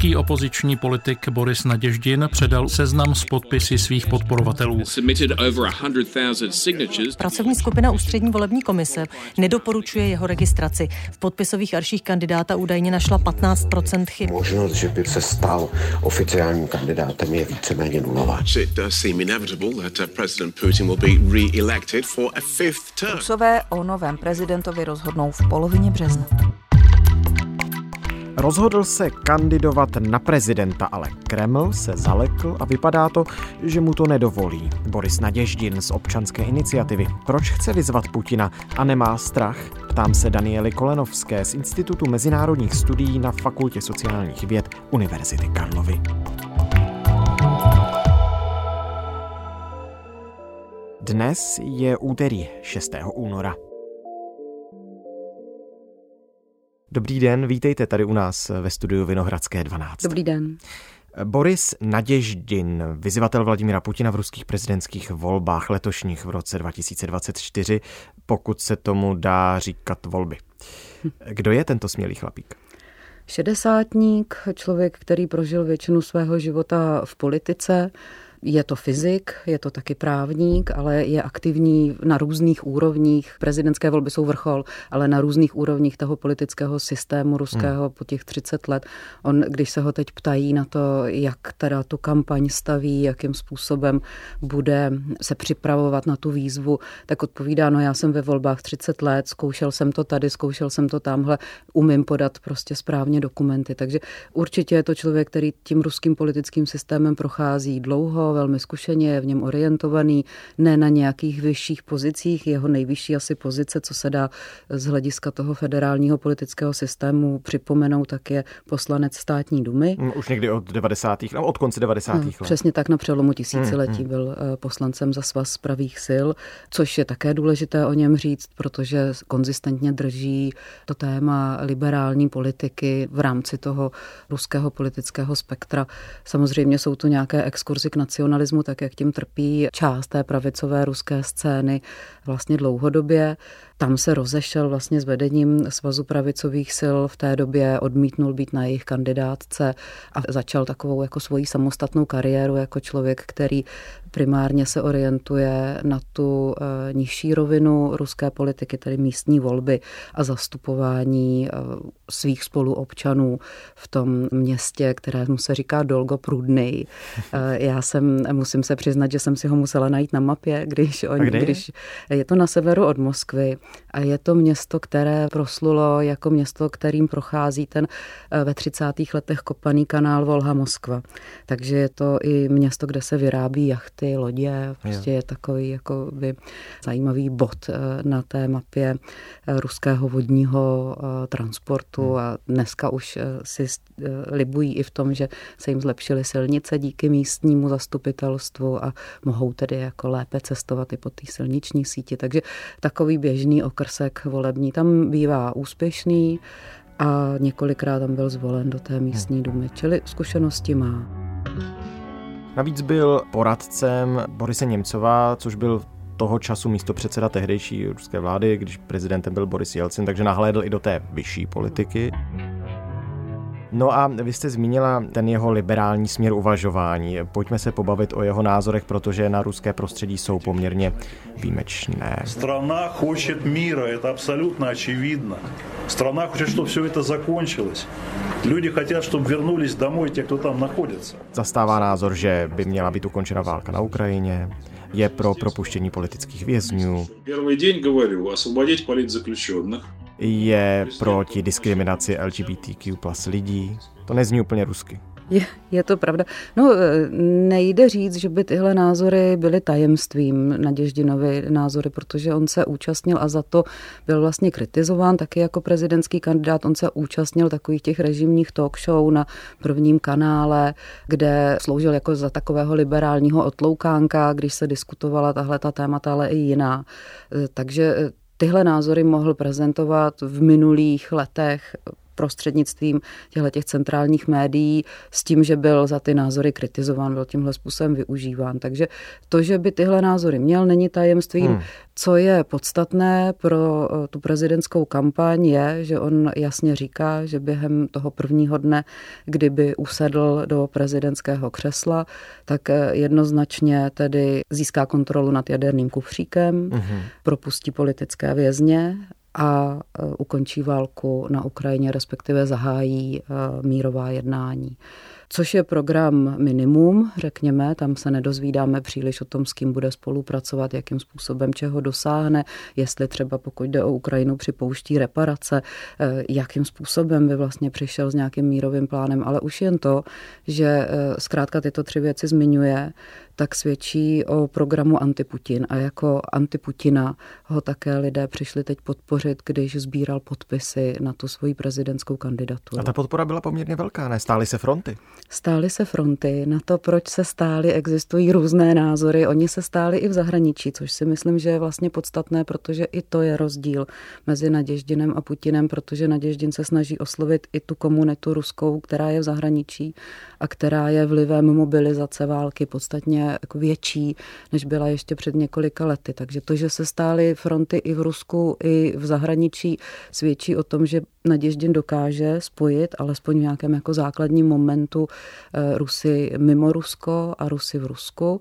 Ruský opoziční politik Boris Naděždin předal seznam s podpisy svých podporovatelů. Pracovní skupina Ústřední volební komise nedoporučuje jeho registraci. V podpisových arších kandidáta údajně našla 15 chyb. Možnost, že by se stal oficiálním kandidátem, je víceméně nulová. Rusové o novém prezidentovi rozhodnou v polovině března. Rozhodl se kandidovat na prezidenta, ale Kreml se zalekl a vypadá to, že mu to nedovolí. Boris Naděždin z občanské iniciativy. Proč chce vyzvat Putina a nemá strach? Ptám se Daniely Kolenovské z Institutu mezinárodních studií na Fakultě sociálních věd Univerzity Karlovy. Dnes je úterý 6. února. Dobrý den, vítejte tady u nás ve studiu Vinohradské 12. Dobrý den. Boris Naděždin, vyzývatel Vladimira Putina v ruských prezidentských volbách letošních v roce 2024, pokud se tomu dá říkat volby. Kdo je tento smělý chlapík? Šedesátník, člověk, který prožil většinu svého života v politice, je to fyzik, je to taky právník, ale je aktivní na různých úrovních. Prezidentské volby jsou vrchol, ale na různých úrovních toho politického systému ruského hmm. po těch 30 let. On, když se ho teď ptají na to, jak teda tu kampaň staví, jakým způsobem bude se připravovat na tu výzvu, tak odpovídá, no já jsem ve volbách 30 let, zkoušel jsem to tady, zkoušel jsem to tamhle, umím podat prostě správně dokumenty. Takže určitě je to člověk, který tím ruským politickým systémem prochází dlouho, velmi zkušeně, je v něm orientovaný, ne na nějakých vyšších pozicích. Jeho nejvyšší asi pozice, co se dá z hlediska toho federálního politického systému připomenout, tak je poslanec státní dumy. Mm, už někdy od 90. No, od konce 90. No, let. Přesně tak na přelomu tisíciletí hmm, byl eh, poslancem za svaz pravých sil, což je také důležité o něm říct, protože konzistentně drží to téma liberální politiky v rámci toho ruského politického spektra. Samozřejmě jsou tu nějaké exkurzy k nacionalismu nacionalismu, tak jak tím trpí část té pravicové ruské scény vlastně dlouhodobě. Tam se rozešel vlastně s vedením Svazu pravicových sil. V té době, odmítnul být na jejich kandidátce a začal takovou jako svoji samostatnou kariéru jako člověk, který primárně se orientuje na tu e, nižší rovinu ruské politiky, tedy místní volby a zastupování e, svých spoluobčanů v tom městě, kterému se říká Dolgo Prudnej. E, já jsem, musím se přiznat, že jsem si ho musela najít na mapě, když oni, když je to na severu od Moskvy a je to město, které proslulo jako město, kterým prochází ten eh, ve 30. letech kopaný kanál Volha-Moskva. Takže je to i město, kde se vyrábí jachty, lodě, prostě je takový jako by zajímavý bod eh, na té mapě eh, ruského vodního transportu hmm. a dneska už si libují i v tom, že se jim zlepšily silnice díky místnímu zastupitelstvu a mohou tedy jako lépe cestovat i po té silniční síti. Takže takový běžný okrsek volební tam bývá úspěšný a několikrát tam byl zvolen do té místní dumy, čili zkušenosti má. Navíc byl poradcem Borise Němcova, což byl toho času místo předseda tehdejší ruské vlády, když prezidentem byl Boris Jelcin, takže nahlédl i do té vyšší politiky. No a vy jste zmínila ten jeho liberální směr uvažování. Pojďme se pobavit o jeho názorech, protože na ruské prostředí jsou poměrně výjimečné. Strana chce míra, je to absolutně очевидно. Strana chce, aby все это закончилось. Люди хотят, чтобы вернулись домой те, кто там находится. Zastává názor, že by měla být ukončena válka na Ukrajině, je pro propuštění politických vězňů. První den говорю, освободить политзаключенных, je proti diskriminaci LGBTQ plus lidí. To nezní úplně rusky. Je, je to pravda. No, e, nejde říct, že by tyhle názory byly tajemstvím Naděždinovi názory, protože on se účastnil a za to byl vlastně kritizován taky jako prezidentský kandidát. On se účastnil takových těch režimních talk show na prvním kanále, kde sloužil jako za takového liberálního otloukánka, když se diskutovala tahle ta témata, ale i jiná. E, takže e, tyhle názory mohl prezentovat v minulých letech prostřednictvím těchto těch centrálních médií s tím, že byl za ty názory kritizován, byl tímhle způsobem využíván. Takže to, že by tyhle názory měl, není tajemstvím. Hmm. Co je podstatné pro eh, tu prezidentskou kampaň je, že on jasně říká, že během toho prvního dne, kdyby usedl do prezidentského křesla, tak eh, jednoznačně tedy získá kontrolu nad jaderným kufříkem, mm-hmm. propustí politické vězně a e, ukončí válku na Ukrajině, respektive zahájí e, mírová jednání. Což je program minimum, řekněme, tam se nedozvídáme příliš o tom, s kým bude spolupracovat, jakým způsobem čeho dosáhne, jestli třeba pokud jde o Ukrajinu připouští reparace, e, jakým způsobem by vlastně přišel s nějakým mírovým plánem, ale už jen to, že zkrátka tyto tři věci zmiňuje, tak svědčí o programu Antiputin a jako Antiputina ho také lidé přišli teď podpořit, když sbíral podpisy na tu svoji prezidentskou kandidaturu. A ta podpora byla poměrně velká, ne? Stály se fronty? Stály se fronty. Na to, proč se stály, existují různé názory. Oni se stáli i v zahraničí, což si myslím, že je vlastně podstatné, protože i to je rozdíl mezi Naděždinem a Putinem, protože Naděždin se snaží oslovit i tu komunitu ruskou, která je v zahraničí a která je vlivem mobilizace války podstatně jako větší, než byla ještě před několika lety. Takže to, že se stály fronty i v Rusku, i v zahraničí, svědčí o tom, že Naděždin dokáže spojit, alespoň v nějakém jako základním momentu, eh, Rusy mimo Rusko a Rusy v Rusku.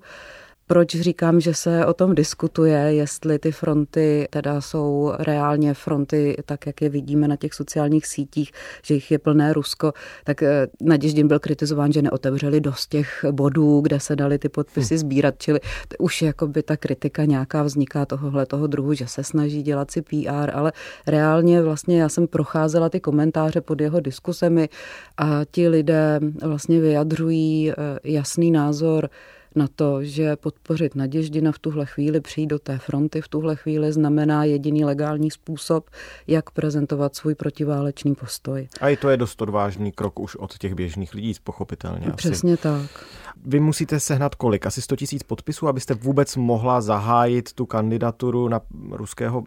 Proč říkám, že se o tom diskutuje, jestli ty fronty teda jsou reálně fronty, tak jak je vidíme na těch sociálních sítích, že jich je plné Rusko, tak eh, Naděždin byl kritizován, že neotevřeli dost těch bodů, kde se dali ty podpisy hm. sbírat, čili už jakoby ta kritika nějaká vzniká tohohle toho druhu, že se snaží dělat si PR, ale reálně vlastně já jsem procházela ty komentáře pod jeho diskusemi a ti lidé vlastně vyjadřují eh, jasný názor, na to, že podpořit Naděždina v tuhle chvíli, přijít do té fronty v tuhle chvíli znamená jediný legální způsob, jak prezentovat svůj protiválečný postoj. A i to je dost odvážný krok už od těch běžných lidí, pochopitelně. Asi. Přesně tak. Vy musíte sehnat kolik? Asi 100 tisíc podpisů, abyste vůbec mohla zahájit tu kandidaturu na ruského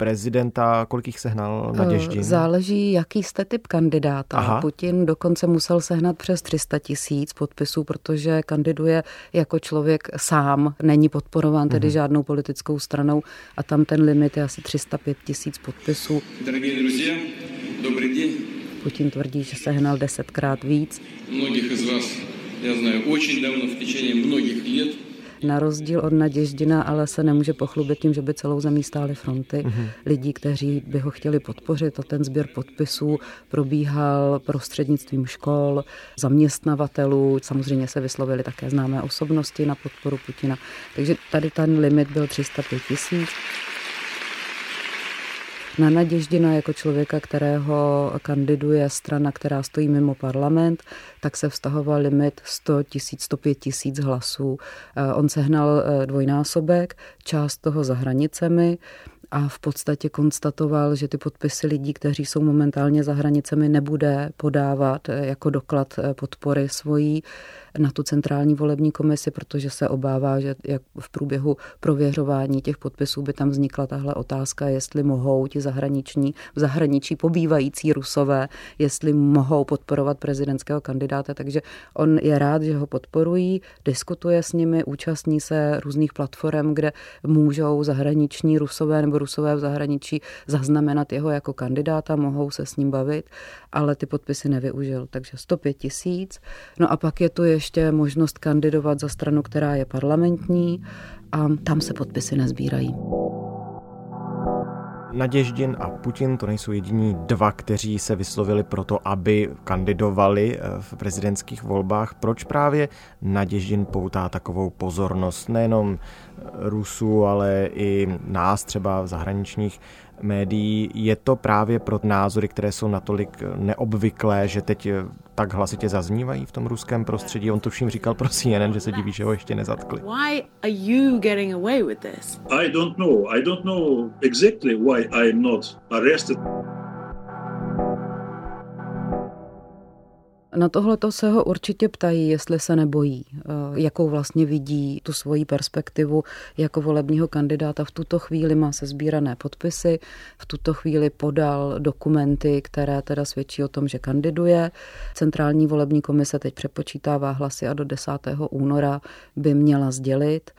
prezidenta, kolik jich sehnal Naděždin? Záleží, jaký jste typ kandidáta. Aha. Putin dokonce musel sehnat přes 300 tisíc podpisů, protože kandiduje jako člověk sám, není podporován tedy mm-hmm. žádnou politickou stranou a tam ten limit je asi 305 tisíc podpisů. dobrý den. Putin tvrdí, že sehnal desetkrát víc. Mnohých z vás, já znаю, очень давно, v течение mnohých let na rozdíl od Naděždina, ale se nemůže pochlubit tím, že by celou zemí stály fronty mm-hmm. lidí, kteří by ho chtěli podpořit a ten sběr podpisů probíhal prostřednictvím škol, zaměstnavatelů, samozřejmě se vyslovili také známé osobnosti na podporu Putina. Takže tady ten limit byl 305 tisíc na Naděždina jako člověka, kterého kandiduje strana, která stojí mimo parlament, tak se vztahoval limit 100 tisíc, 105 tisíc hlasů. Eh, on sehnal eh, dvojnásobek, část toho za hranicemi a v podstatě konstatoval, že ty podpisy lidí, kteří jsou momentálně za hranicemi, nebude podávat eh, jako doklad podpory svojí na tu centrální volební komisi, protože se obává, že jak v průběhu prověřování těch podpisů by tam vznikla tahle otázka, jestli mohou ti zahraniční, v zahraničí pobývající rusové, jestli mohou podporovat prezidentského kandidáta. Takže on je rád, že ho podporují, diskutuje s nimi, účastní se různých platform, kde můžou zahraniční rusové nebo rusové v zahraničí zaznamenat jeho jako kandidáta, mohou se s ním bavit, ale ty podpisy nevyužil. Takže 105 tisíc. No a pak je tu ještě ještě možnost kandidovat za stranu, která je parlamentní a tam se podpisy nezbírají. Naděždin a Putin to nejsou jediní dva, kteří se vyslovili pro to, aby kandidovali eh, v prezidentských volbách. Proč právě Naděždin poutá takovou pozornost nejenom Rusů, ale i nás třeba v zahraničních médií. Je to právě pro názory, které jsou natolik neobvyklé, že teď tak hlasitě zaznívají v tom ruském prostředí. On to vším říkal pro CNN, že se diví, že ho ještě nezatkli. Why are you getting away with this? I don't know. I don't know exactly why I am not arrested. Na tohle to se ho určitě ptají, jestli se nebojí, eh, jakou vlastně vidí tu svoji perspektivu jako volebního kandidáta. V tuto chvíli má se sbírané podpisy, v tuto chvíli podal dokumenty, které teda svědčí o tom, že kandiduje. Centrální volební komise teď přepočítává hlasy a do 10. února by měla sdělit,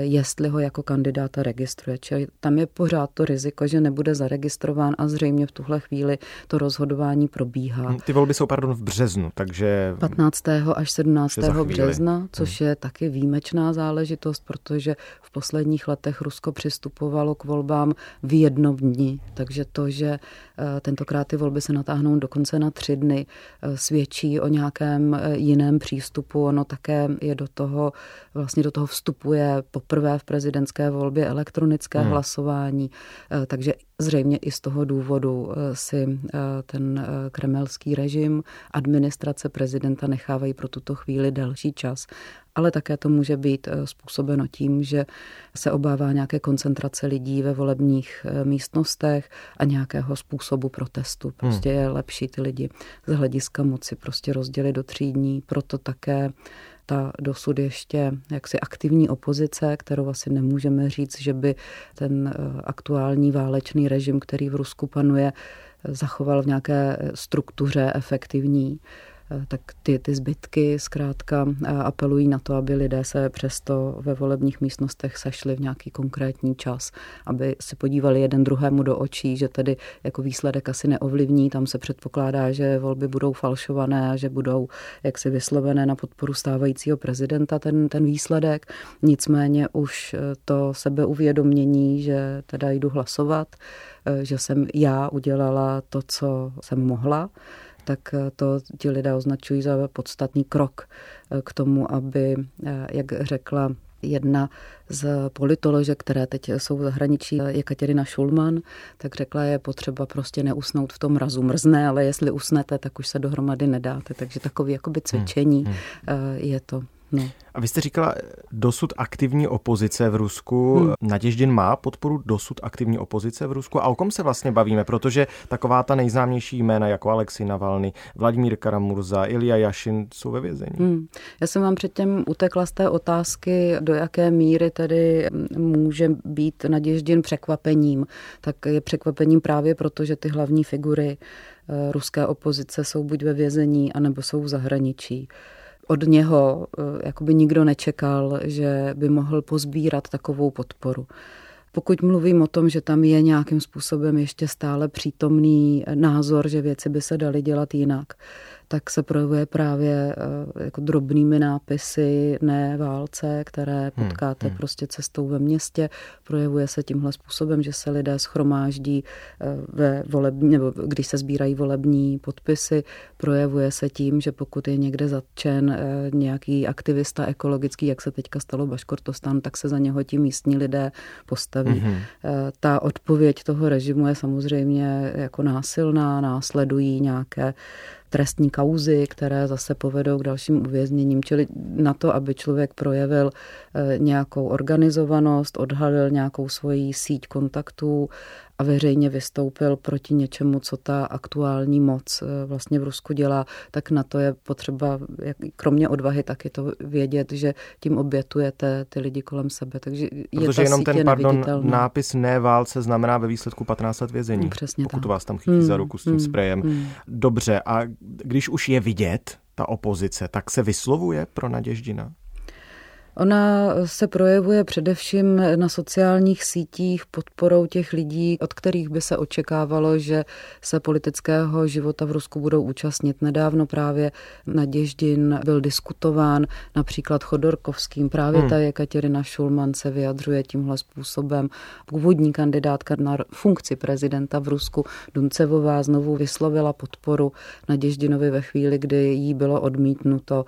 jestli ho jako kandidáta registruje. Čili tam je pořád to riziko, že nebude zaregistrován a zřejmě v tuhle chvíli to rozhodování probíhá. Ty volby jsou, pardon, v březnu takže... 15. až 17. března, což hmm. je taky výjimečná záležitost, protože v posledních letech Rusko přistupovalo k volbám v jednom dni, takže to, že eh, tentokrát ty volby se natáhnou dokonce na tři dny, eh, svědčí o nějakém eh, jiném přístupu. Ono také je do toho, vlastně do toho vstupuje poprvé v prezidentské volbě elektronické hmm. hlasování, takže Zřejmě i z toho důvodu eh, si eh, ten eh, kremelský režim, administrace prezidenta nechávají pro tuto chvíli delší čas. Ale také to může být způsobeno tím, že se obává nějaké koncentrace lidí ve volebních místnostech a nějakého způsobu protestu. Prostě hmm. je lepší ty lidi z hlediska moci prostě rozdělit do tří dní. Proto také ta dosud ještě jaksi aktivní opozice, kterou asi nemůžeme říct, že by ten eh, aktuální válečný režim, který v Rusku panuje, zachoval v nějaké struktuře efektivní. Eh, tak ty, ty zbytky zkrátka eh, apelují na to, aby lidé se přesto ve volebních místnostech sešli v nějaký konkrétní čas, aby se podívali jeden druhému do očí, že tedy jako výsledek asi neovlivní, tam se předpokládá, že volby budou falšované a že budou jaksi vyslovené na podporu stávajícího prezidenta ten, ten výsledek. Nicméně už eh, to sebeuvědomění, že teda jdu hlasovat, že jsem já udělala to, co jsem mohla, tak eh, to ti lidé označují za podstatný krok eh, k tomu, aby, eh, jak řekla jedna z politoložek, které teď jsou v zahraničí, Jekaterina Šulman, tak řekla, je potřeba prostě neusnout v tom mrazu. Mrzne, ale jestli usnete, tak už se dohromady nedáte. Takže takový jakoby cvičení hmm. hmm. je to. No. A vy jste říkala, dosud aktivní opozice v Rusku. Hmm. Naděždin má podporu dosud aktivní opozice v Rusku? A o kom se vlastně bavíme? Protože taková ta nejznámější jména jako Alexej Navalny, Vladimír Karamurza, Ilja Jašin jsou ve vězení. Hmm. Já jsem vám předtím utekla z té otázky, do jaké míry tedy může být Naděždin překvapením. Tak je překvapením právě proto, že ty hlavní figury eh, ruské opozice jsou buď ve vězení, anebo jsou v zahraničí od něho eh, jakoby nikdo nečekal, že by mohl pozbírat takovou podporu. Pokud mluvím o tom, že tam je nějakým způsobem ještě stále přítomný názor, že věci by se daly dělat jinak, tak se projevuje právě eh, jako drobnými nápisy ne válce, které hmm, potkáte hmm. prostě cestou ve městě. Projevuje se tímhle způsobem, že se lidé schromáždí eh, ve volební, nebo když se sbírají volební podpisy. Projevuje se tím, že pokud je někde zatčen eh, nějaký aktivista ekologický, jak se teďka stalo Baškortostan, tak se za něho ti místní lidé postaví. Hmm. Ta odpověď toho režimu je samozřejmě jako násilná, následují nějaké trestní kauzy, které zase povedou k dalším uvězněním. Čili na to, aby člověk projevil eh, nějakou organizovanost, odhalil nějakou svoji síť kontaktů a veřejně vystoupil proti něčemu, co ta aktuální moc eh, vlastně v Rusku dělá, tak na to je potřeba, kromě odvahy, taky to vědět, že tím obětujete ty lidi kolem sebe. Takže je Protože jenom ten pardon, nápis ne válce znamená ve výsledku 15 let vězení. Přesně pokud tak. vás tam chytí hmm, za ruku s tím hmm, sprejem. Hmm. Dobře, a když už je vidět, ta opozice, tak se vyslovuje pro Naděždina? Ona se projevuje především na sociálních sítích podporou těch lidí, od kterých by se očekávalo, že se politického života v Rusku budou účastnit. Nedávno právě Naděždin byl diskutován například Chodorkovským. Právě hmm. ta Jekaterina Šulman se vyjadřuje tímhle způsobem. Původní kandidátka na funkci prezidenta v Rusku Duncevová znovu vyslovila podporu Naděždinovi ve chvíli, kdy jí bylo odmítnuto.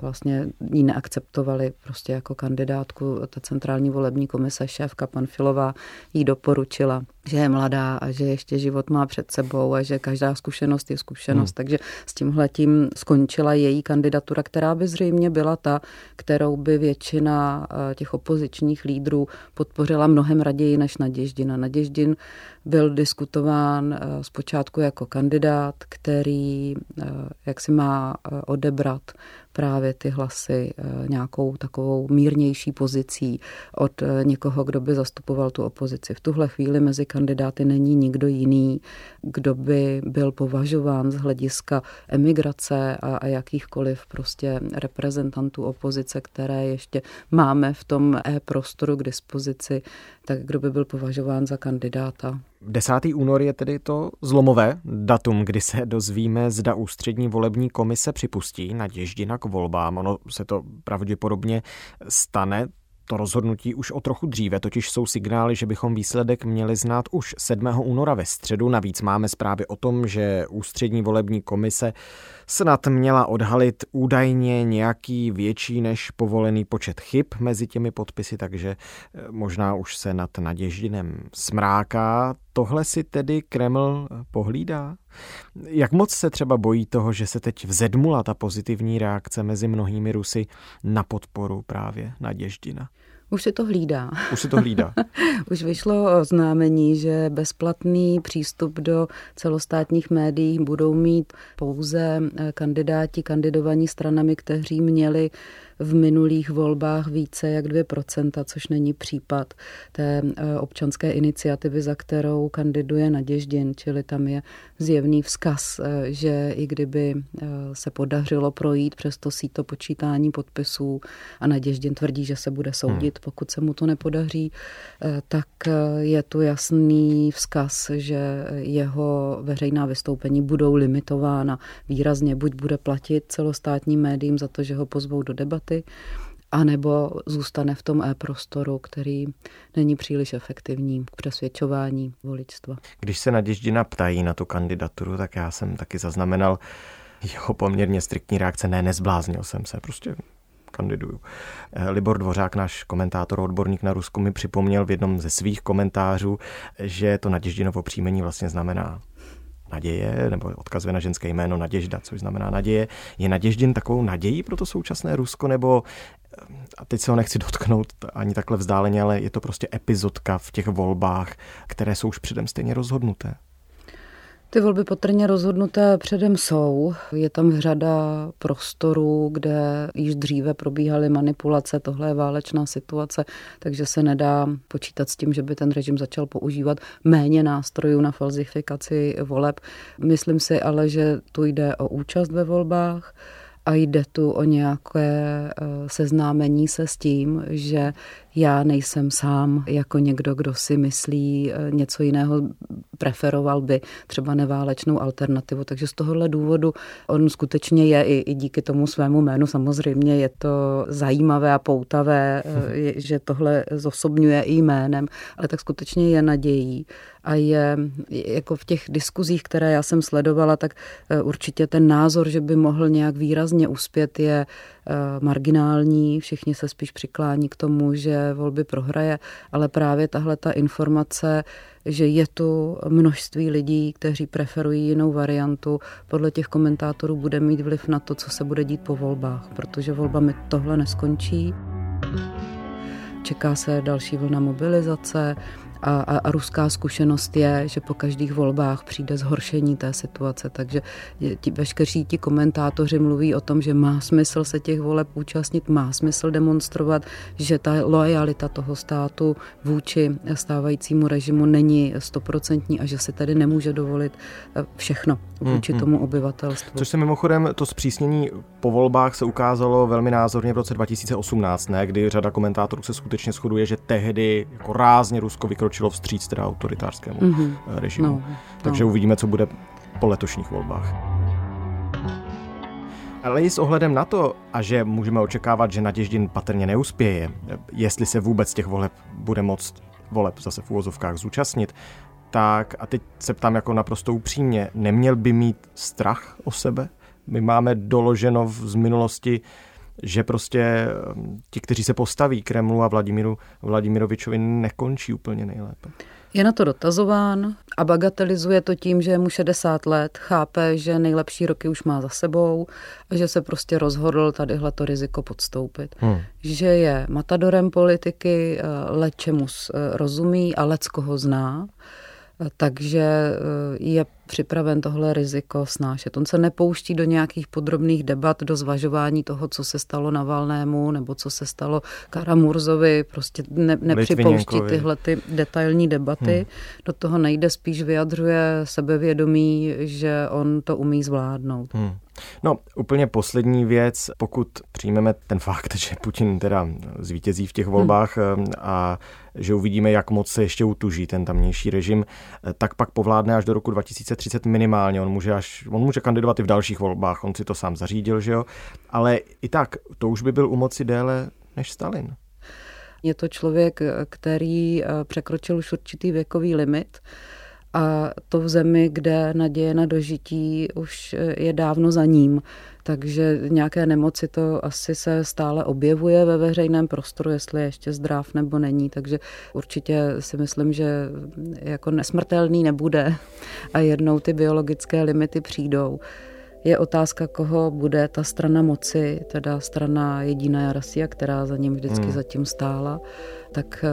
Vlastně ji neakceptovali prostě jako kandidátku. Ta centrální volební komise, šéfka Panfilová, jí doporučila, že je mladá a že ještě život má před sebou a že každá zkušenost je zkušenost. Hmm. Takže s tímhle tím skončila její kandidatura, která by zřejmě byla ta, kterou by většina eh, těch opozičních lídrů podpořila mnohem raději než Naděždina. Naděždin byl diskutován eh, zpočátku jako kandidát, který eh, jak si má odebrat právě ty hlasy nějakou takovou mírnější pozicí od někoho, kdo by zastupoval tu opozici. V tuhle chvíli mezi kandidáty není nikdo jiný, kdo by byl považován z hlediska emigrace a, a jakýchkoliv prostě reprezentantů opozice, které ještě máme v tom e-prostoru k dispozici, tak kdo by byl považován za kandidáta. 10. únor je tedy to zlomové datum, kdy se dozvíme, zda ústřední volební komise připustí Naděždina k volbám. Ono se to pravděpodobně stane to rozhodnutí už o trochu dříve, totiž jsou signály, že bychom výsledek měli znát už 7. února ve středu. Navíc máme zprávy o tom, že ústřední volební komise snad měla odhalit údajně nějaký větší než povolený počet chyb mezi těmi podpisy, takže eh, možná už se nad Naděždinem smráká. Tohle si tedy Kreml pohlídá? Jak moc se třeba bojí toho, že se teď vzedmula ta pozitivní reakce mezi mnohými Rusy na podporu právě Naděždina? Už se to hlídá. Už se to hlídá. Už vyšlo oznámení, že bezplatný přístup do celostátních médií budou mít pouze eh, kandidáti kandidovaní stranami, kteří měli v minulých volbách více jak 2%, což není případ té eh, občanské iniciativy, za kterou kandiduje Naděždin, čili tam je zjevný vzkaz, eh, že i kdyby eh, se podařilo projít přes to síto počítání podpisů a Naděždin tvrdí, že se bude soudit, hmm. pokud se mu to nepodaří, tak je tu jasný vzkaz, že jeho veřejná vystoupení budou limitována výrazně. Buď bude platit celostátním médiím za to, že ho pozvou do debaty, debaty, anebo zůstane v tom e-prostoru, který není příliš efektivní k přesvědčování voličstva. Když se Naděždina ptají na tu kandidaturu, tak já jsem taky zaznamenal jeho poměrně striktní reakce, ne, nezbláznil jsem se, prostě kandiduju. Eh, Libor Dvořák, náš komentátor, odborník na Rusku, mi připomněl v jednom ze svých komentářů, že to Naděždinovo příjmení vlastně znamená naděje, nebo odkazuje na ženské jméno Naděžda, což znamená naděje. Je Naděždin takovou nadějí pro to současné Rusko, nebo eh, a teď se ho nechci dotknout ani takhle vzdáleně, ale je to prostě epizodka v těch volbách, které jsou už předem stejně rozhodnuté. Ty volby potrně rozhodnuté předem jsou. Je tam řada prostorů, kde již dříve probíhaly manipulace. Tohle je válečná situace, takže se nedá počítat s tím, že by ten režim začal používat méně nástrojů na falzifikaci voleb. Myslím si ale, že tu jde o účast ve volbách a jde tu o nějaké eh, seznámení se s tím, že já nejsem sám jako někdo, kdo si myslí eh, něco jiného, preferoval by třeba neválečnou alternativu. Takže z tohohle důvodu on skutečně je i, i díky tomu svému jménu samozřejmě je to zajímavé a poutavé, eh, že tohle zosobňuje i jménem, ale tak skutečně je nadějí. A je jako v těch diskuzích, které já jsem sledovala, tak eh, určitě ten názor, že by mohl nějak výrazně uspět, je marginální. Všichni se spíš přiklání k tomu, že volby prohraje, ale právě tahle ta informace, že je tu množství lidí, kteří preferují jinou variantu, podle těch komentátorů bude mít vliv na to, co se bude dít po volbách, protože volbami tohle neskončí. Čeká se další vlna mobilizace, a, a, a ruská zkušenost je, že po každých volbách přijde zhoršení té situace, takže ti, veškeří ti komentátoři mluví o tom, že má smysl se těch voleb účastnit, má smysl demonstrovat, že ta lojalita toho státu vůči stávajícímu režimu není stoprocentní a že se tedy nemůže dovolit eh, všechno vůči hmm. tomu obyvatelstvu. Což se mimochodem to zpřísnění po volbách se ukázalo velmi názorně v roce 2018, ne? kdy řada komentátorů se skutečně shoduje, že tehdy jako rázně Rusko vykročilo pokročilo vstříc teda autoritářskému mm-hmm. režimu. No, Takže no. uvidíme, co bude po letošních volbách. Ale i s ohledem na to, a že můžeme očekávat, že Naděždin patrně neuspěje, jestli se vůbec těch voleb bude moct voleb zase v úvozovkách zúčastnit, tak a teď se ptám jako naprosto upřímně, neměl by mít strach o sebe? My máme doloženo z minulosti že prostě ti, kteří se postaví Kremlu a Vladimíru Vladimirovičovi, nekončí úplně nejlépe. Je na to dotazován a bagatelizuje to tím, že je mu 60 let, chápe, že nejlepší roky už má za sebou a že se prostě rozhodl tadyhle to riziko podstoupit. Hmm. Že je matadorem politiky, eh, lečemu eh, rozumí a lec koho zná takže eh, je připraven tohle riziko snášet. On se nepouští do nějakých podrobných debat, do zvažování toho, co se stalo Navalnému nebo co se stalo Karamurzovi, prostě ne, nepřipouští tyhle ty detailní debaty. Hmm. Do toho nejde, spíš vyjadřuje sebevědomí, že on to umí zvládnout. Hmm. No, úplně poslední věc, pokud přijmeme ten fakt, že Putin teda zvítězí v těch volbách hmm. a že uvidíme, jak moc se ještě utuží ten tamnější režim, tak pak povládne až do roku 2030 minimálně. On může, až, on může kandidovat i v dalších volbách, on si to sám zařídil, že jo? Ale i tak, to už by byl u moci déle než Stalin. Je to člověk, který eh, překročil už určitý věkový limit a to v zemi, kde naděje na dožití už eh, je dávno za ním. Takže nějaké nemoci to asi se stále objevuje ve veřejném prostoru, jestli je ještě zdrav nebo není. Takže určitě si myslím, že jako nesmrtelný nebude a jednou ty biologické limity přijdou. Je otázka, koho bude ta strana moci, teda strana Jediná Jarasia, která za ním vždycky hmm. zatím stála, tak eh,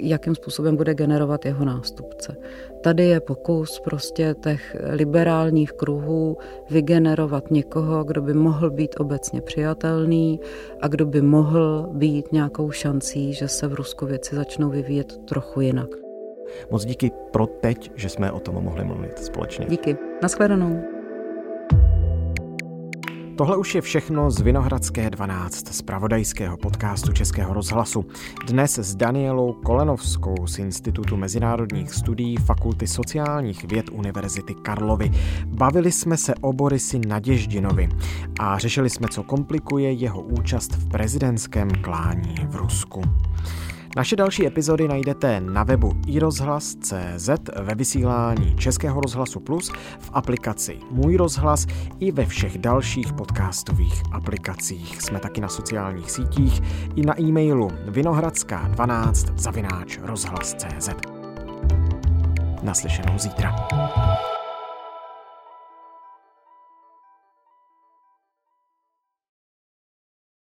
jakým způsobem bude generovat jeho nástupce. Tady je pokus prostě těch liberálních kruhů vygenerovat někoho, kdo by mohl být obecně přijatelný a kdo by mohl být nějakou šancí, že se v Rusku věci začnou vyvíjet trochu jinak. Moc díky pro teď, že jsme o tom mohli mluvit společně. Díky. Naschledanou. Tohle už je všechno z Vinohradské 12, z pravodajského podcastu Českého rozhlasu. Dnes s Danielou Kolenovskou z Institutu mezinárodních studií Fakulty sociálních věd Univerzity Karlovy. Bavili jsme se o Borisi Naděždinovi a řešili jsme, co komplikuje jeho účast v prezidentském klání v Rusku. Naše další epizody najdete na webu iRozhlas.cz, ve vysílání Českého rozhlasu Plus, v aplikaci Můj rozhlas i ve všech dalších podcastových aplikacích. Jsme taky na sociálních sítích i na e-mailu vinohradská12 zavináč rozhlas.cz. Naslyšenou zítra.